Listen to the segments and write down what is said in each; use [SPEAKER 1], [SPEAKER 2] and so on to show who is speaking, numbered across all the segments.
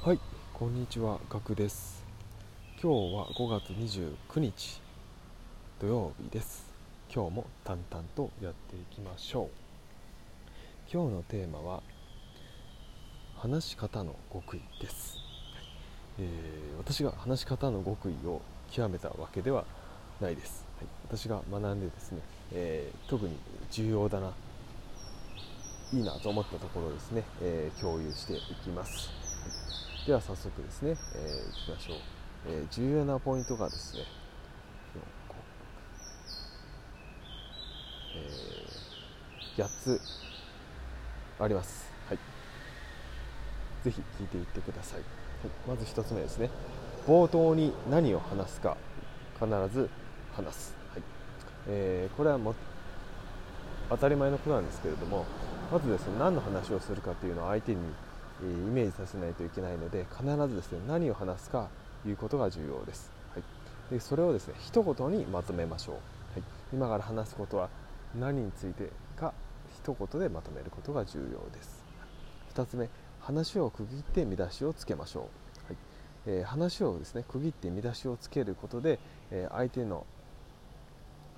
[SPEAKER 1] はい、こんにちは、ガクです。今日は5月29日土曜日です。今日も淡々とやっていきましょう。今日のテーマは話し方の極意です。えー私が話し方の極意を極めたわけではないです。はい、私が学んでですね、えー特に重要だな、いいなと思ったところですね、えー共有していきます。では早速ですね、えー、いきましょう、えー重要なポイントがですね4 5えー8つあります、はい、ぜひ聞いていってください、はい、まず1つ目ですね。冒頭に何を話すか必ず話す、はい。えーこれはも当たり前のことなんですけれどもまずですね何の話をするかというのを相手にえーイメージさせないといけないので必ずですね何を話すかいうことが重要です、はい、でそれをですね一言にまとめましょう、はい、今から話すことは何についてか一言でまとめることが重要です。2つ目話を区切って見出しをつけましょう、はい。えー話をですね区切って見出しをつけることで、えー相手の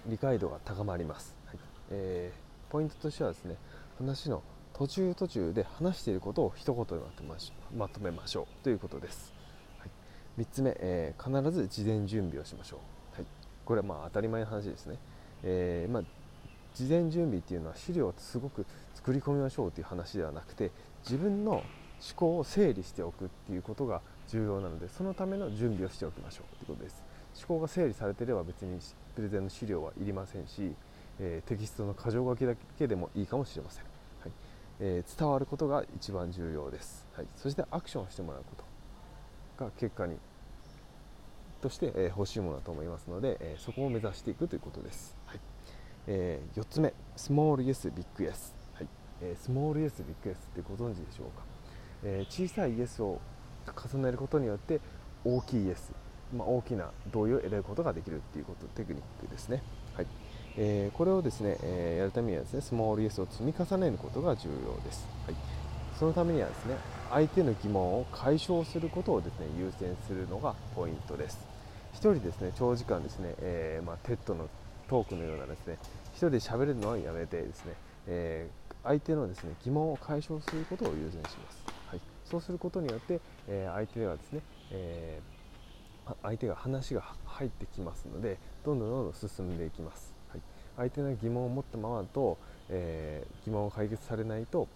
[SPEAKER 1] 理解度が高まります、はい。えーポイントとしてはですね話の途中途中で話していることを一言でまとめましまとましょうということです、はい、3つ目、えー必ず事前準備をしましょう、はい、これはまあ当たり前の話ですね、えーまあ、事前準備っていうのは資料をすごく作り込みましょうという話ではなくて自分の思考を整理しておくっていうことが重要なのでそのための準備をしておきましょうということです。思考が整理されていれば別にプレゼンの資料はいりませんし、えーテキストの箇条書きだけでもいいかもしれません、えー伝わることが一番重要です、はい、そしてアクションをしてもらうことが結果にとして、えー欲しいものだと思いますので、えーそこを目指していくということです、はい。えー4つ目。スモールイエスビッグイエス、はい。えスモールイエスビッグイエスってご存知でしょうか、え小さいイエスを重ねることによって大きいイエス、まあ、大きな同意を得ることができるっていうことテクニックですね、はい。えーこれをですね、えーやるためにはですねスモールイエスを積み重ねることが重要です、はい、そのためにはですね相手の疑問を解消することをですね優先するのがポイントです。一人ですね長時間ですね、えーまあ、 TEDのトークのようなですね一人で喋るのはやめてですね、え相手のですね疑問を解消することを優先します、はい、そうすることによって、え相手はですね、え相手が話が入ってきますのでどんどんどんどん進んでいきます、相手の疑問を持ったままだと、えー疑問を解決されないと、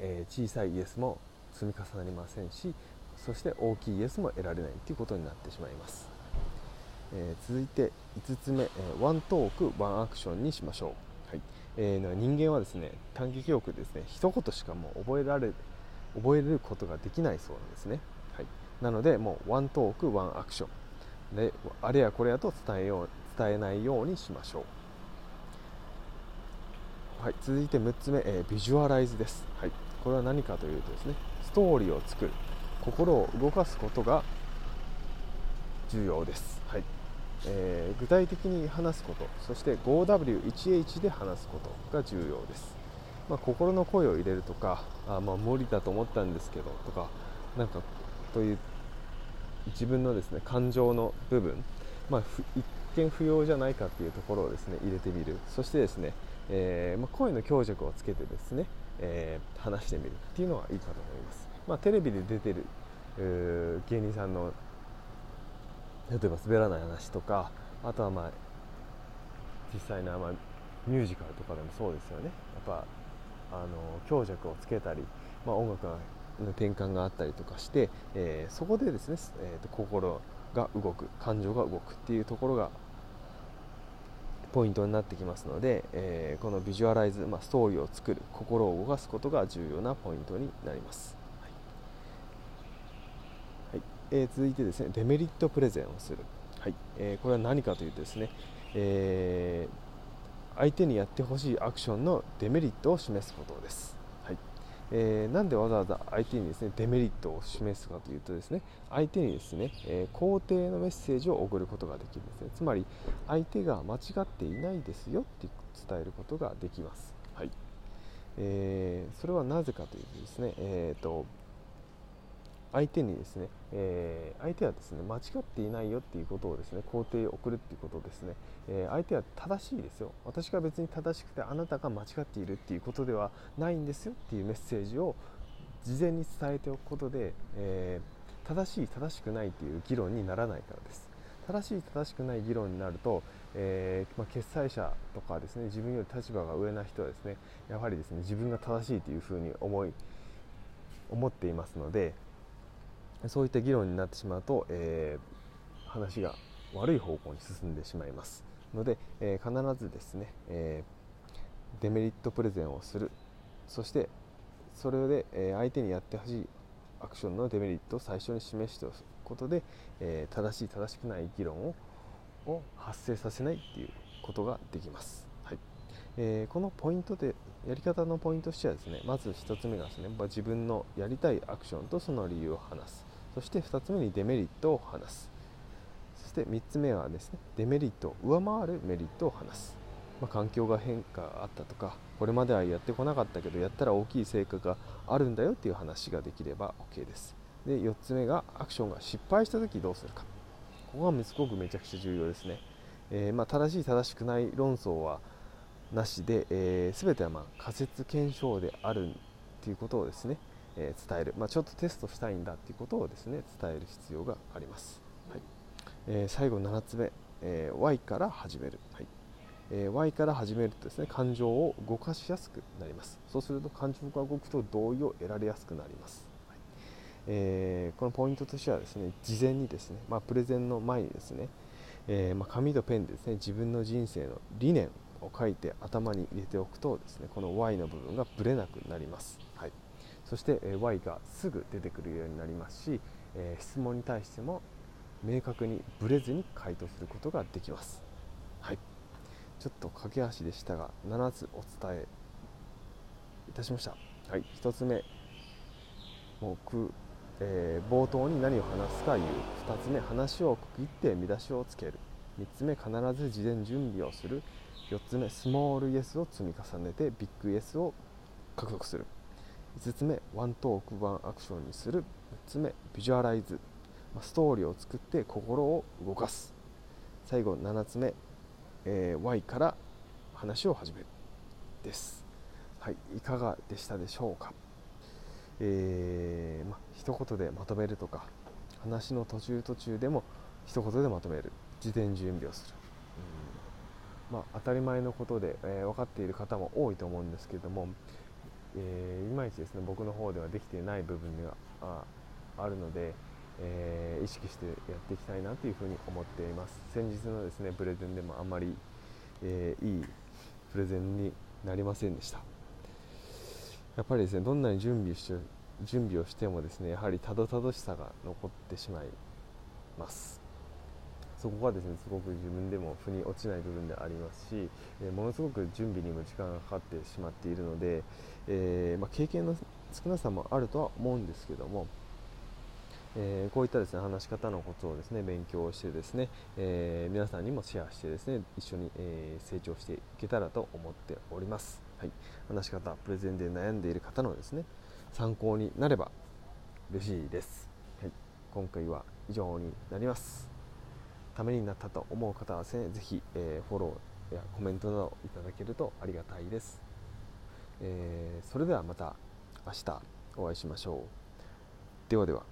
[SPEAKER 1] えー小さいイエスも積み重なりませんしそして大きいイエスも得られないということになってしまいます、えー続いて5つ目、えーワントークワンアクションにしましょう、はい。えー人間はですね短期記憶でですね一言しかもう覚えられ覚えることができないそうなんですね、はい、なのでもうワントークワンアクション。であれやこれやと伝えよう伝えないようにしましょう。はい、続いて6つ目、えービジュアライズです、はい、これは何かというとですねストーリーを作る心を動かすことが重要です、はいえー具体的に話すことそして 5W1H で話すことが重要です、まあ、心の声を入れるとかあ、まあ、無理だと思ったんですけどとかなんかという自分のですね感情の部分、まあ、一見不要じゃないかっていうところをですね入れてみる。そしてですね、えーまあ、声の強弱をつけてですね、えー話してみるっていうのはいいかと思います、まあ、テレビで出てる芸人さんの例えば滑らない話とかあとはまあ実際な、まあ、ミュージカルとかでもそうですよね。やっぱあの強弱をつけたり、まあ、音楽の転換があったりとかして、えーそこでですね、えーと心が動く感情が動くっていうところがポイントになってきますので、えーこのビジュアライズ、まあ、ストーリーを作る心を動かすことが重要なポイントになります、はい。はい。えー続いてですねデメリットプレゼンをする、はい。えーこれは何かというとですね、えー相手にやってほしいアクションのデメリットを示すことです、はいえーなんでわざわざ相手にですねデメリットを示すかというとですね相手にですね、えー肯定のメッセージを送ることができるんですね。つまり相手が間違っていないですよって伝えることができます、はい。えーそれはなぜかというとですね、えーと相手にですね、えー、相手はですね間違っていないよっていうことをですね肯定送るっていうことですね、えー、相手は正しいですよ。私が別に正しくてあなたが間違っているっていうことではないんですよっていうメッセージを事前に伝えておくことで、えー、正しい正しくないっていう議論にならないからです。正しい正しくない議論になると、えー、まあ、決裁者とかですね自分より立場が上な人はですねやはりですね自分が正しいというふうに思い思っていますのでそういった議論になってしまうと、えー、話が悪い方向に進んでしまいます。ので、えー、必ずですね、えデメリットプレゼンをする。そしてそれで、え相手にやってほしいアクションのデメリットを最初に示しておくことで、えー、正しい正しくない議論をを発生させないっていうことができます。はい。えー、このポイントでやり方のポイントとしてはですねまず1つ目がですね、まあ、自分のやりたいアクションとその理由を話す。そして2つ目にデメリットを話す。そして3つ目はですねデメリットを上回るメリットを話す、まあ、環境が変化があったとかこれまではやってこなかったけどやったら大きい成果があるんだよっていう話ができれば OK です。で4つ目がアクションが失敗した時どうするか。ここがすごくめちゃくちゃ重要ですね、えー、まあ、正しい正しくない論争はなしで、えー、全てはま仮説検証であるということをですね、え、伝える、まあ、ちょっとテストしたいんだということをですね伝える必要があります、はい。え最後7つ目、え Y から始める、はい。え Y から始めるとですね感情を動かしやすくなります。そうすると感情が動くと同意を得られやすくなります。えー、このポイントとしてはですね事前にですね、まあ、プレゼンの前にですね、え、まあ、紙とペンでですね自分の人生の理念を書いて頭に入れておくとですねこの Y の部分がぶれなくなります、そして、Y がすぐ出てくるようになりますし、え質問に対しても明確にぶれずに回答することができます、はい、ちょっと駆け足でしたが7つお伝えいたしました、はい、1つ目。目えー、冒頭に何を話すか言う2つ目話を区切って見出しをつける。3つ目必ず事前準備をする。4つ目スモールイエスを積み重ねてビッグイエスを獲得する。5つ目ワントークワンアクションにする。6つ目ビジュアライズ。ストーリーを作って心を動かす。最後7つ目、えー、Y から話を始める。です。はいいかがでしたでしょうか？えー、ま、一言でまとめるとか話の途中途中でも一言でまとめる。事前準備をする、うん、まあ、当たり前のことで、えー、分かっている方も多いと思うんですけれども、えー、いまいちですね僕の方ではできていない部分があるので、えー、意識してやっていきたいなというふうに思っています。先日のですねプレゼンでもあまり、えいいプレゼンになりませんでした。やっぱりですねどんなに準備して準備をしてもですねやはりたどたどしさが残ってしまいます。そこがですねすごく自分でも腑に落ちない部分でありますし、え、ものすごく準備にも時間がかかってしまっているので、えー、まあ、経験の少なさもあるとは思うんですけども、えー、こういったですね話し方のコツをですね勉強してですね、え皆さんにもシェアしてですね一緒に、え成長していけたらと思っております。はい、話し方プレゼンで悩んでいる方のですね参考になれば嬉しいです、はい、今回は以上になります。ためになったと思う方はですねぜひ、えー、フォローやコメントなどいただけるとありがたいです、えー、それではまた明日お会いしましょう。ではでは。